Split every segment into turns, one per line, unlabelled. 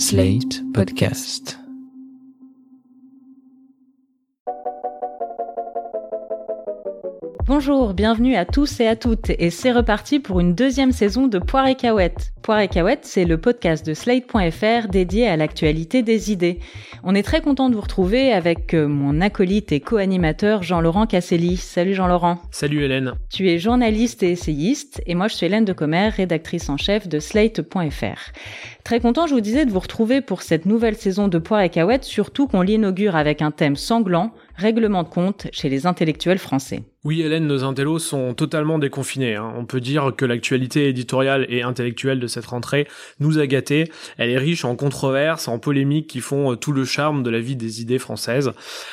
Slate Podcast.
Bonjour, bienvenue à tous et à toutes, et c'est reparti pour une deuxième saison de Poire et Cahouette. Poire et Cahouette, c'est le podcast de Slate.fr dédié à l'actualité des idées. On est très content de vous retrouver avec euh, mon acolyte et co-animateur Jean-Laurent Casselli. Salut Jean-Laurent.
Salut Hélène.
Tu es journaliste et essayiste, et moi je suis Hélène de Commer, rédactrice en chef de Slate.fr. Très content, je vous disais, de vous retrouver pour cette nouvelle saison de Poire et Cahouette, surtout qu'on l'inaugure avec un thème sanglant, règlement de compte chez les intellectuels français.
Oui, Hélène, nos intellos sont totalement déconfinés. Hein. On peut dire que l'actualité éditoriale et intellectuelle de cette rentrée nous a gâtés. Elle est riche en controverses, en polémiques qui font euh, tout le charme de la vie des idées françaises.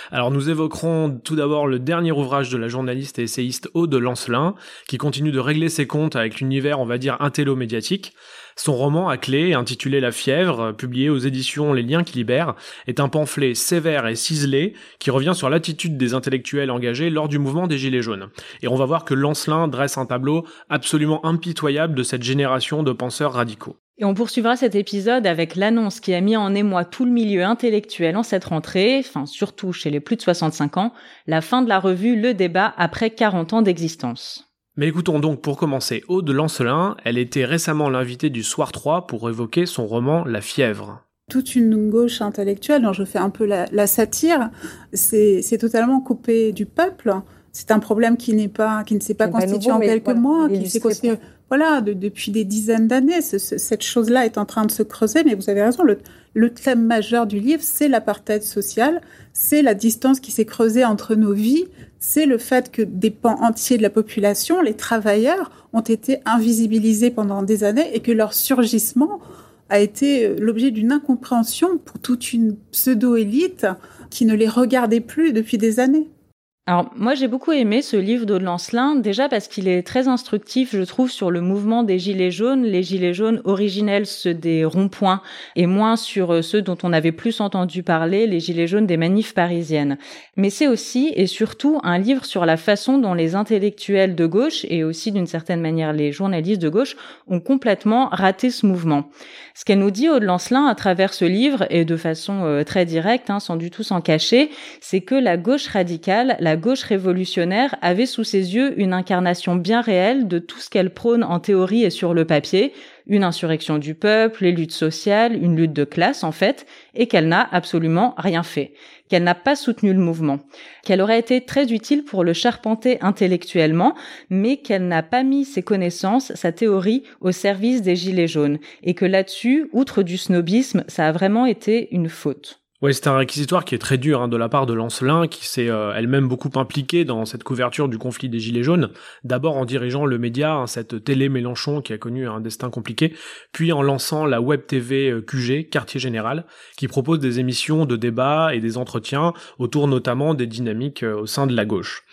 Alors nous évoquerons tout d'abord le dernier ouvrage de la journaliste et essayiste Aude Lancelin, qui continue de régler ses comptes avec l'univers, on va dire, intello-médiatique. Son roman à clé, intitulé La fièvre, publié aux éditions Les Liens qui libèrent, est un pamphlet sévère et ciselé qui revient sur l'attitude des intellectuels engagés lors du mouvement des Gilets jaunes. Et on va voir que Lancelin dresse un tableau absolument impitoyable de cette génération de penseurs radicaux.
Et on poursuivra cet épisode avec l'annonce qui a mis en émoi tout le milieu intellectuel en cette rentrée, enfin surtout chez les plus de 65 ans, la fin de la revue Le Débat après 40 ans d'existence.
Mais écoutons donc pour commencer Aude Lancelin, elle était récemment l'invitée du Soir 3 pour évoquer son roman La fièvre.
Toute une gauche intellectuelle, dont je fais un peu la, satire, c'est totalement coupé du peuple. C'est un problème qui n'est pas, qui ne s'est pas constitué en quelques mois, qui s'est constitué, voilà, depuis des dizaines d'années. cette chose-là est en train de se creuser, mais vous avez raison. Le, le thème majeur du livre, c'est l'apartheid social, c'est la distance qui s'est creusée entre nos vies, c'est le fait que des pans entiers de la population, les travailleurs, ont été invisibilisés pendant des années et que leur surgissement a été l'objet d'une incompréhension pour toute une pseudo-élite qui ne les regardait plus depuis des années.
Alors moi j'ai beaucoup aimé ce livre d'Aude Lancelin, déjà parce qu'il est très instructif, je trouve, sur le mouvement des gilets jaunes, les gilets jaunes originels, ceux des ronds-points, et moins sur euh, ceux dont on avait plus entendu parler, les gilets jaunes des manifs parisiennes. Mais c'est aussi et surtout un livre sur la façon dont les intellectuels de gauche, et aussi d'une certaine manière les journalistes de gauche, ont complètement raté ce mouvement. Ce qu'elle nous dit, Aude Lancelin, à travers ce livre, et de façon euh, très directe, hein, sans du tout s'en cacher, c'est que la gauche radicale, la gauche révolutionnaire avait sous ses yeux une incarnation bien réelle de tout ce qu'elle prône en théorie et sur le papier, une insurrection du peuple, les luttes sociales, une lutte de classe en fait, et qu'elle n'a absolument rien fait, qu'elle n'a pas soutenu le mouvement, qu'elle aurait été très utile pour le charpenter intellectuellement, mais qu'elle n'a pas mis ses connaissances, sa théorie au service des gilets jaunes, et que là-dessus, outre du snobisme, ça a vraiment été une faute.
Ouais, c'est un réquisitoire qui est très dur hein, de la part de Lancelin, qui s'est euh, elle-même beaucoup impliquée dans cette couverture du conflit des Gilets jaunes, d'abord en dirigeant le média, hein, cette télé Mélenchon qui a connu un destin compliqué, puis en lançant la web TV euh, QG, Quartier Général, qui propose des émissions de débat et des entretiens autour notamment des dynamiques euh, au sein de la gauche.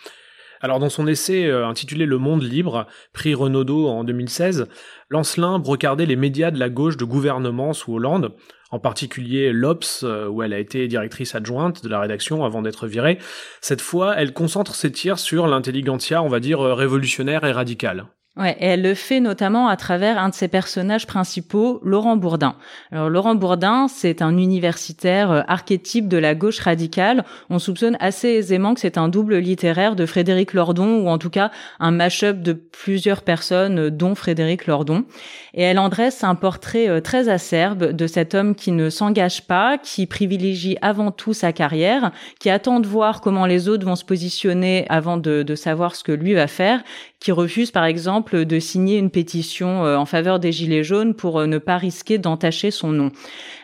Alors dans son essai intitulé Le Monde libre, prix Renaudot en 2016, Lancelin brocardait les médias de la gauche de gouvernement sous Hollande, en particulier l'Obs, euh, où elle a été directrice adjointe de la rédaction avant d'être virée. Cette fois, elle concentre ses tirs sur l'intelligentsia, on va dire, euh, révolutionnaire et radicale.
Ouais, elle le fait notamment à travers un de ses personnages principaux, Laurent Bourdin. Alors Laurent Bourdin, c'est un universitaire euh, archétype de la gauche radicale. On soupçonne assez aisément que c'est un double littéraire de Frédéric Lordon ou en tout cas un mash-up de plusieurs personnes euh, dont Frédéric Lordon. Et elle en dresse un portrait euh, très acerbe de cet homme qui ne s'engage pas, qui privilégie avant tout sa carrière, qui attend de voir comment les autres vont se positionner avant de, de savoir ce que lui va faire, qui refuse par exemple de signer une pétition euh, en faveur des Gilets jaunes pour euh, ne pas risquer d'entacher son nom.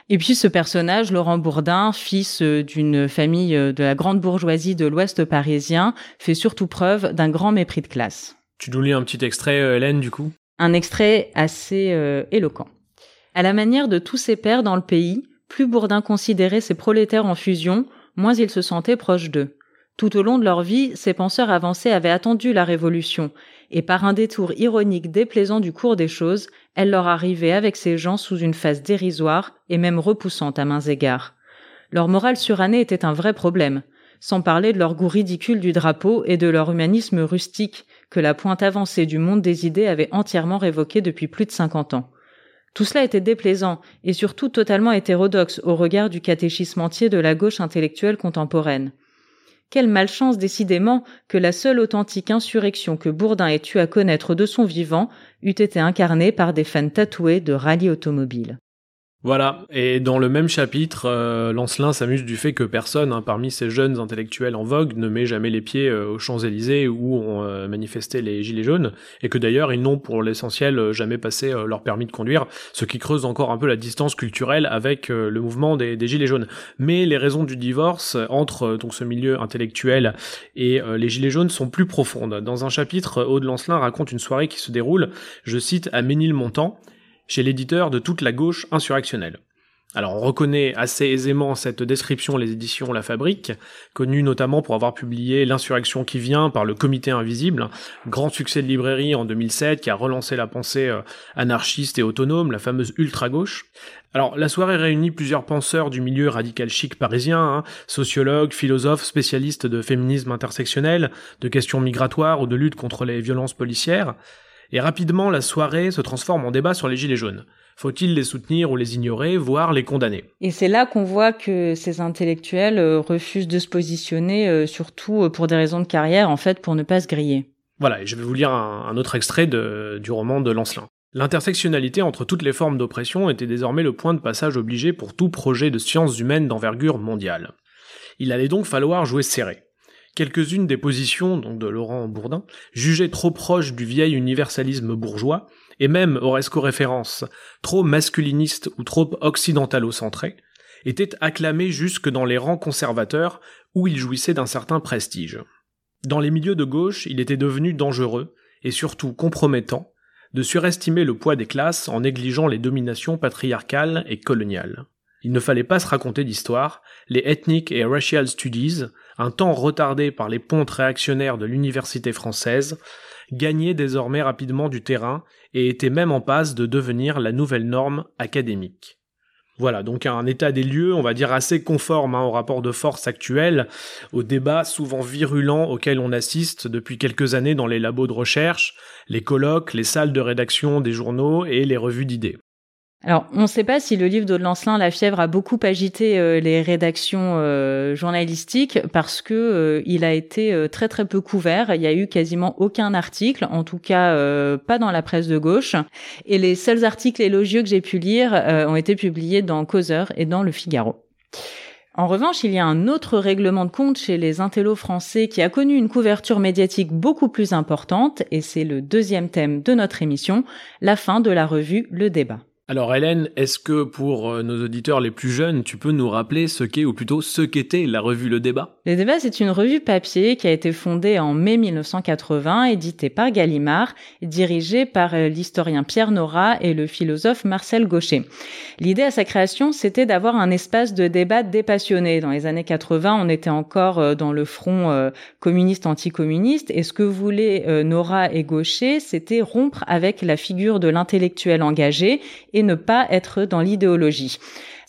Et puis ce personnage, Laurent Bourdin, fils euh, d'une famille de la grande bourgeoisie de l'Ouest parisien, fait surtout preuve d'un grand mépris de classe.
Tu nous lis un petit extrait, Hélène, du coup?
Un extrait assez éloquent. À la manière de tous ses pères dans le pays, plus Bourdin considérait ses prolétaires en fusion, moins il se sentait proche d'eux. Tout au long de leur vie, ces penseurs avancés avaient attendu la révolution, et par un détour ironique déplaisant du cours des choses, elle leur arrivait avec ces gens sous une face dérisoire et même repoussante à mains égards. Leur morale surannée était un vrai problème, sans parler de leur goût ridicule du drapeau et de leur humanisme rustique que la pointe avancée du monde des idées avait entièrement révoqué depuis plus de cinquante ans. Tout cela était déplaisant et surtout totalement hétérodoxe au regard du catéchisme entier de la gauche intellectuelle contemporaine. Quelle malchance décidément que la seule authentique insurrection que Bourdin ait eu à connaître de son vivant eût été incarnée par des fans tatoués de rallye automobile.
Voilà, et dans le même chapitre, euh, Lancelin s'amuse du fait que personne, hein, parmi ces jeunes intellectuels en vogue, ne met jamais les pieds euh, aux Champs-Élysées où ont euh, manifesté les Gilets jaunes, et que d'ailleurs ils n'ont pour l'essentiel jamais passé leur permis de conduire, ce qui creuse encore un peu la distance culturelle avec le mouvement des, Gilets jaunes. Mais les raisons du divorce entre donc ce milieu intellectuel et les Gilets jaunes sont plus profondes. Dans un chapitre, Aude Lancelin raconte une soirée qui se déroule, je cite, à Ménilmontant, chez l'éditeur de toute la gauche insurrectionnelle. Alors on reconnaît assez aisément cette description les éditions La Fabrique, connues notamment pour avoir publié L'insurrection qui vient par le Comité Invisible, grand succès de librairie en 2007 qui a relancé la pensée euh, anarchiste et autonome, la fameuse ultra-gauche. Alors la soirée réunit plusieurs penseurs du milieu radical chic parisien, hein, sociologues, philosophes, spécialistes de féminisme intersectionnel, de questions migratoires ou de lutte contre les violences policières. Et rapidement, la soirée se transforme en débat sur les gilets jaunes. Faut-il les soutenir ou les ignorer, voire les condamner?
Et c'est là qu'on voit que ces intellectuels euh, refusent de se positionner, euh, surtout euh, pour des raisons de carrière, en fait, pour ne pas se griller.
Voilà, et je vais vous lire un, autre extrait du roman de Lancelin. L'intersectionnalité entre toutes les formes d'oppression était désormais le point de passage obligé pour tout projet de sciences humaines d'envergure mondiale. Il allait donc falloir jouer serré. Quelques-unes des positions donc de Laurent Bourdin, jugées trop proches du vieil universalisme bourgeois, et même Oresco référence trop masculiniste ou trop occidentalo-centré, étaient acclamées jusque dans les rangs conservateurs où il jouissait d'un certain prestige. Dans les milieux de gauche, il était devenu dangereux, et surtout compromettant, de surestimer le poids des classes en négligeant les dominations patriarcales et coloniales. Il ne fallait pas se raconter d'histoire, les Ethnic et Racial Studies, un temps retardé par les pontes réactionnaires de l'université française, gagnaient désormais rapidement du terrain et étaient même en passe de devenir la nouvelle norme académique. Voilà, donc un état des lieux, on va dire assez conforme hein, au rapport de force actuel, au débat souvent virulent auquel on assiste depuis quelques années dans les labos de recherche, les colloques, les salles de rédaction des journaux et les revues d'idées.
Alors, on ne sait pas si le livre d'Aude Lancelin, La fièvre, a beaucoup agité euh, les rédactions euh, journalistiques parce que euh, il a été très très peu couvert. Il y a eu quasiment aucun article, en tout cas pas dans la presse de gauche. Et les seuls articles élogieux que j'ai pu lire ont été publiés dans Causeur et dans Le Figaro. En revanche, il y a un autre règlement de compte chez les intellos français qui a connu une couverture médiatique beaucoup plus importante, et c'est le deuxième thème de notre émission, la fin de la revue Le Débat.
Alors Hélène, est-ce que pour euh, nos auditeurs les plus jeunes, tu peux nous rappeler ce qu'est ou plutôt ce qu'était la revue Le Débat?
Le Débat, c'est une revue papier qui a été fondée en mai 1980, éditée par Gallimard, dirigée par euh, l'historien Pierre Nora et le philosophe Marcel Gaucher. L'idée à sa création, c'était d'avoir un espace de débat dépassionné. Dans les années 80, on était encore euh, dans le front communiste anticommuniste et ce que voulaient Nora et Gaucher, c'était rompre avec la figure de l'intellectuel engagé et ne pas être dans l'idéologie.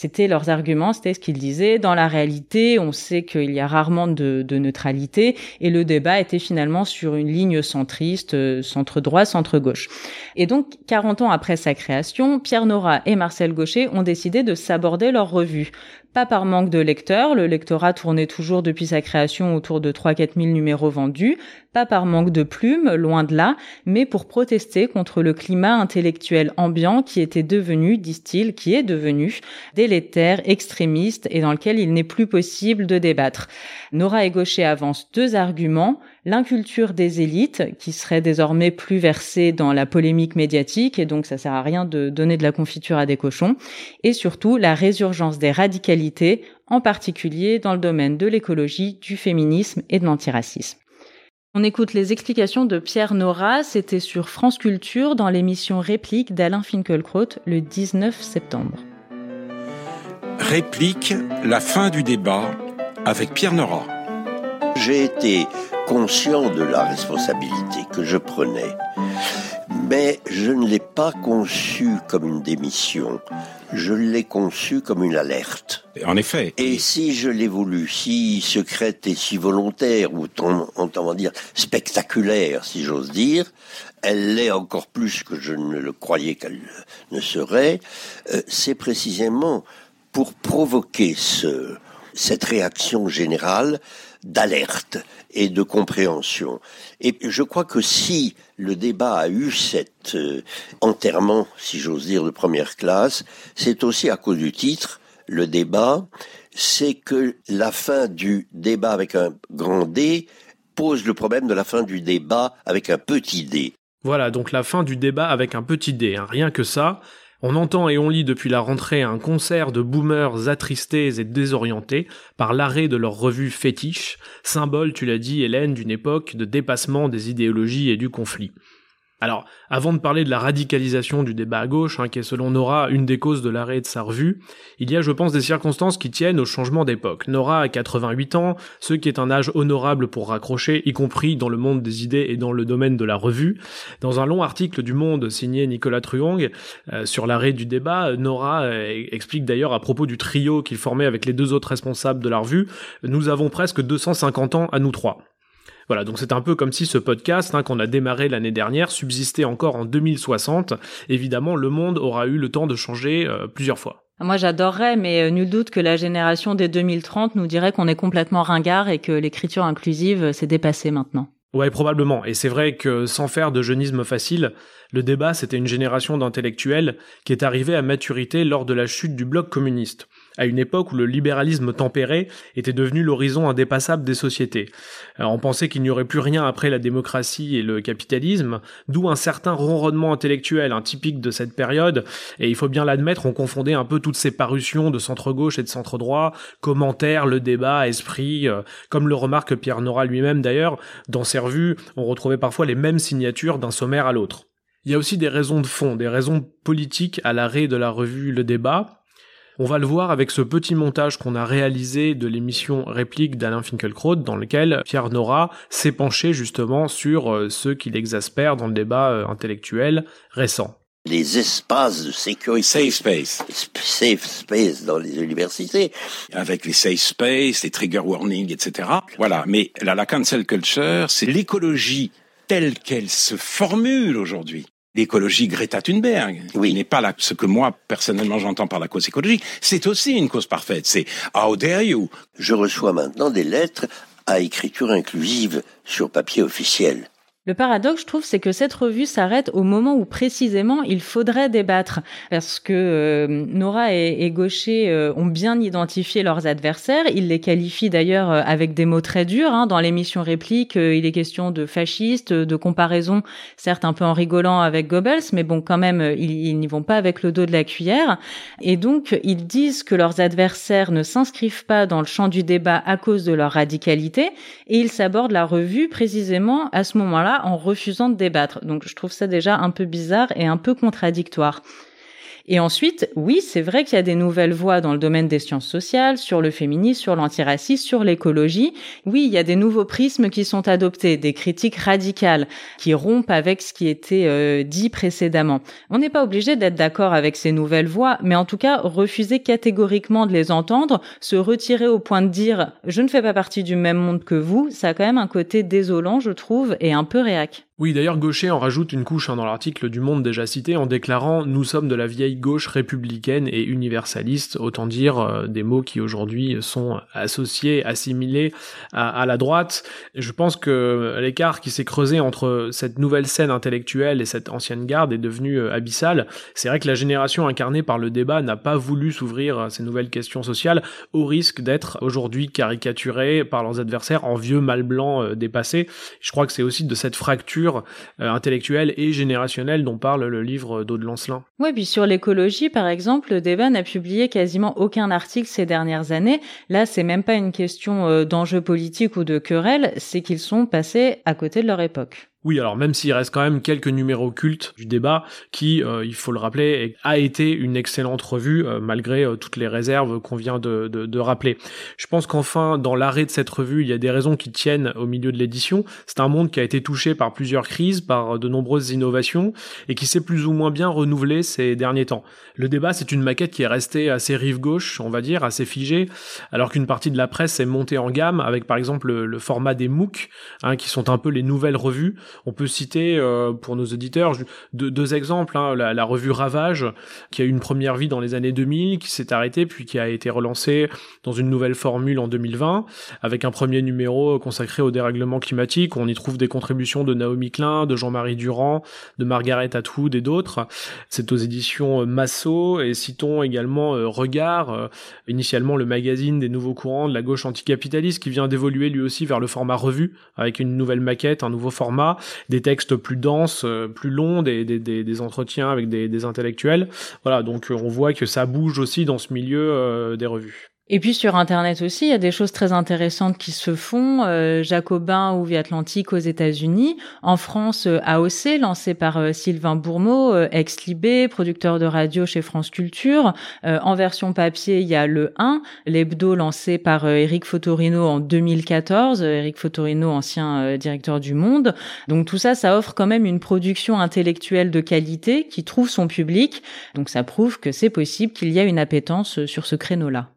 C'était leurs arguments, c'était ce qu'ils disaient. Dans la réalité, on sait qu'il y a rarement de, neutralité et le débat était finalement sur une ligne centriste, euh, centre-droit, centre-gauche. Et donc, 40 ans après sa création, Pierre Nora et Marcel Gaucher ont décidé de s'aborder leur revue pas par manque de lecteurs, le lectorat tournait toujours depuis sa création autour de 3-4 000 numéros vendus, pas par manque de plumes, loin de là, mais pour protester contre le climat intellectuel ambiant qui était devenu, disent-ils, qui est devenu délétère, extrémiste et dans lequel il n'est plus possible de débattre. Nora et Gaucher avancent deux arguments, l'inculture des élites, qui serait désormais plus versée dans la polémique médiatique, et donc ça sert à rien de donner de la confiture à des cochons, et surtout la résurgence des radicalités, en particulier dans le domaine de l'écologie, du féminisme et de l'antiracisme. On écoute les explications de Pierre Nora, c'était sur France Culture dans l'émission Réplique d'Alain Finkielkraut le 19 septembre.
Réplique, la fin du débat avec Pierre Nora.
J'ai été conscient de la responsabilité que je prenais. Mais je ne l'ai pas conçu comme une démission. Je l'ai conçu comme une alerte.
En effet.
Et si je l'ai voulu, si secrète et si volontaire, ou on va dire spectaculaire, si j'ose dire, elle l'est encore plus que je ne le croyais qu'elle ne serait, euh, c'est précisément pour provoquer ce, cette réaction générale d'alerte et de compréhension. Et je crois que si le débat a eu cet euh, enterrement, si j'ose dire, de première classe, c'est aussi à cause du titre, le débat, c'est que la fin du débat avec un grand D pose le problème de la fin du débat avec un petit d.
Voilà, donc la fin du débat avec un petit d, hein. rien que ça. On entend et on lit depuis la rentrée un concert de boomers attristés et désorientés par l'arrêt de leur revue fétiche, symbole, tu l'as dit Hélène, d'une époque de dépassement des idéologies et du conflit. Alors, avant de parler de la radicalisation du débat à gauche, hein, qui est selon Nora une des causes de l'arrêt de sa revue, il y a, je pense, des circonstances qui tiennent au changement d'époque. Nora a 88 ans, ce qui est un âge honorable pour raccrocher, y compris dans le monde des idées et dans le domaine de la revue. Dans un long article du Monde signé Nicolas Truong euh, sur l'arrêt du débat, Nora euh, explique d'ailleurs à propos du trio qu'il formait avec les deux autres responsables de la revue, nous avons presque 250 ans à nous trois. Voilà, donc c'est un peu comme si ce podcast hein, qu'on a démarré l'année dernière subsistait encore en 2060. Évidemment, le monde aura eu le temps de changer euh, plusieurs fois.
Moi, j'adorerais, mais euh, nul doute que la génération des 2030 nous dirait qu'on est complètement ringard et que l'écriture inclusive s'est dépassée maintenant.
Ouais, probablement. Et c'est vrai que sans faire de jeunisme facile, le débat, c'était une génération d'intellectuels qui est arrivée à maturité lors de la chute du bloc communiste à une époque où le libéralisme tempéré était devenu l'horizon indépassable des sociétés. on pensait qu'il n'y aurait plus rien après la démocratie et le capitalisme, d'où un certain ronronnement intellectuel, un typique de cette période, et il faut bien l'admettre, on confondait un peu toutes ces parutions de centre-gauche et de centre-droit, commentaires, le débat, esprit, euh, comme le remarque Pierre Nora lui-même d'ailleurs, dans ses revues, on retrouvait parfois les mêmes signatures d'un sommaire à l'autre. Il y a aussi des raisons de fond, des raisons politiques à l'arrêt de la revue Le Débat, on va le voir avec ce petit montage qu'on a réalisé de l'émission Réplique d'Alain Finkielkraut, dans lequel Pierre Nora s'est penché justement sur euh, ce qui l'exaspère dans le débat euh, intellectuel récent
les espaces de sécurité.
Safe space.
Safe space dans les universités.
Avec les safe space, les trigger warnings, etc. Voilà. Mais la, la cancel culture, c'est l'écologie telle qu'elle se formule aujourd'hui l'écologie Greta Thunberg, oui. qui n'est pas là, ce que moi personnellement j'entends par la cause écologique, c'est aussi une cause parfaite. C'est How dare you?
Je reçois maintenant des lettres à écriture inclusive sur papier officiel.
Le paradoxe, je trouve, c'est que cette revue s'arrête au moment où précisément il faudrait débattre, parce que euh, Nora et, Gaucher euh, ont bien identifié leurs adversaires. Ils les qualifient d'ailleurs euh, avec des mots très durs. Hein. Dans l'émission réplique, il est question de fascistes, de comparaison, certes un peu en rigolant avec Goebbels, mais bon, quand même, ils, ils n'y vont pas avec le dos de la cuillère. Et donc, ils disent que leurs adversaires ne s'inscrivent pas dans le champ du débat à cause de leur radicalité, et ils s'abordent la revue précisément à ce moment-là en refusant de débattre. Donc je trouve ça déjà un peu bizarre et un peu contradictoire. Et ensuite, oui, c'est vrai qu'il y a des nouvelles voies dans le domaine des sciences sociales, sur le féminisme, sur l'antiracisme, sur l'écologie. Oui, il y a des nouveaux prismes qui sont adoptés, des critiques radicales qui rompent avec ce qui était euh, dit précédemment. On n'est pas obligé d'être d'accord avec ces nouvelles voies, mais en tout cas, refuser catégoriquement de les entendre, se retirer au point de dire je ne fais pas partie du même monde que vous, ça a quand même un côté désolant, je trouve, et un peu réac.
Oui, d'ailleurs, Gaucher en rajoute une couche hein, dans l'article du Monde déjà cité en déclarant Nous sommes de la vieille gauche républicaine et universaliste, autant dire euh, des mots qui aujourd'hui sont associés, assimilés à, la droite. je pense que l'écart qui s'est creusé entre cette nouvelle scène intellectuelle et cette ancienne garde est devenu euh, abyssal. C'est vrai que la génération incarnée par le débat n'a pas voulu s'ouvrir à ces nouvelles questions sociales, au risque d'être aujourd'hui caricaturée par leurs adversaires en vieux mal blanc euh, dépassés. Je crois que c'est aussi de cette fracture euh, intellectuelle et générationnelle dont parle le livre d'Aude Lancelin.
Oui, puis sur l'écologie, par exemple, le débat n'a publié quasiment aucun article ces dernières années. Là, c'est même pas une question euh, d'enjeu politique ou de querelle, c'est qu'ils sont passés à côté de leur époque.
Oui, alors même s'il reste quand même quelques numéros cultes du débat, qui, euh, il faut le rappeler, a été une excellente revue euh, malgré euh, toutes les réserves qu'on vient de, de, rappeler. Je pense qu'enfin, dans l'arrêt de cette revue, il y a des raisons qui tiennent au milieu de l'édition. C'est un monde qui a été touché par plusieurs crises, par de nombreuses innovations, et qui s'est plus ou moins bien renouvelé ces derniers temps. Le débat, c'est une maquette qui est restée assez rive gauche, on va dire, assez figée, alors qu'une partie de la presse est montée en gamme avec par exemple le, format des MOOC, hein, qui sont un peu les nouvelles revues on peut citer euh, pour nos auditeurs deux, exemples. Hein. la, revue Ravage, qui a eu une première vie dans les années 2000, qui s'est arrêtée puis qui a été relancée dans une nouvelle formule en 2020, avec un premier numéro consacré au dérèglement climatique. On y trouve des contributions de Naomi Klein, de Jean-Marie Durand, de Margaret Atwood et d'autres. C'est aux éditions Massot et citons également euh, Regard, euh, initialement le magazine des nouveaux courants de la gauche anticapitaliste, qui vient d'évoluer lui aussi vers le format revue, avec une nouvelle maquette, un nouveau format, des textes plus denses, euh, plus longs, des, des, des, entretiens avec des, des, intellectuels. Voilà, donc euh, on voit que ça bouge aussi dans ce milieu euh, des revues.
Et puis sur Internet aussi, il y a des choses très intéressantes qui se font. Euh, Jacobin ou Vie Atlantique aux États-Unis. En France, euh, AOC, lancé par euh, Sylvain Bourmeau, ex-Libé, producteur de radio chez France Culture. en version papier, il y a Le 1, l'hebdo lancé par Eric Fotorino en 2014. Eric Fotorino, ancien directeur du Monde. Donc tout ça, ça offre quand même une production intellectuelle de qualité qui trouve son public. Donc ça prouve que c'est possible qu'il y a une appétence sur ce créneau-là.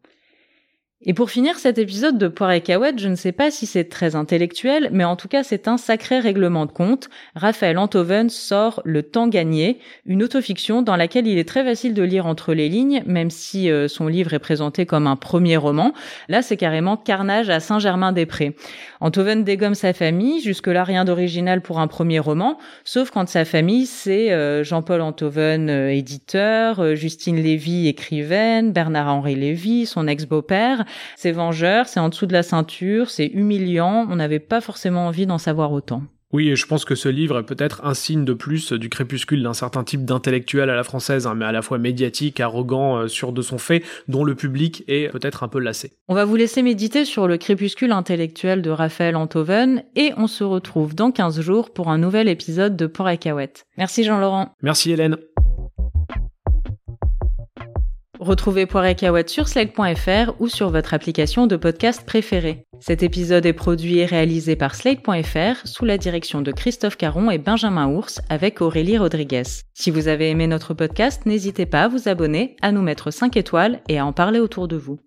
Et pour finir cet épisode de Poire et Cahouette, je ne sais pas si c'est très intellectuel, mais en tout cas c'est un sacré règlement de compte. Raphaël Antoven sort Le Temps gagné, une autofiction dans laquelle il est très facile de lire entre les lignes, même si euh, son livre est présenté comme un premier roman. Là c'est carrément Carnage à Saint-Germain-des-Prés. Antoven dégomme sa famille, jusque-là rien d'original pour un premier roman, sauf quand sa famille c'est euh, Jean-Paul Antoven, euh, éditeur, Justine Lévy, écrivaine, Bernard-Henri Lévy, son ex-beau-père, c'est vengeur, c'est en dessous de la ceinture, c'est humiliant, on n'avait pas forcément envie d'en savoir autant.
Oui, et je pense que ce livre est peut-être un signe de plus du crépuscule d'un certain type d'intellectuel à la française, hein, mais à la fois médiatique, arrogant, euh, sûr de son fait, dont le public est peut-être un peu lassé.
On va vous laisser méditer sur le crépuscule intellectuel de Raphaël Antoven, et on se retrouve dans 15 jours pour un nouvel épisode de Port et Merci Jean-Laurent.
Merci Hélène.
Retrouvez et sur slate.fr ou sur votre application de podcast préférée. Cet épisode est produit et réalisé par slate.fr sous la direction de Christophe Caron et Benjamin Ours avec Aurélie Rodriguez. Si vous avez aimé notre podcast, n'hésitez pas à vous abonner, à nous mettre 5 étoiles et à en parler autour de vous.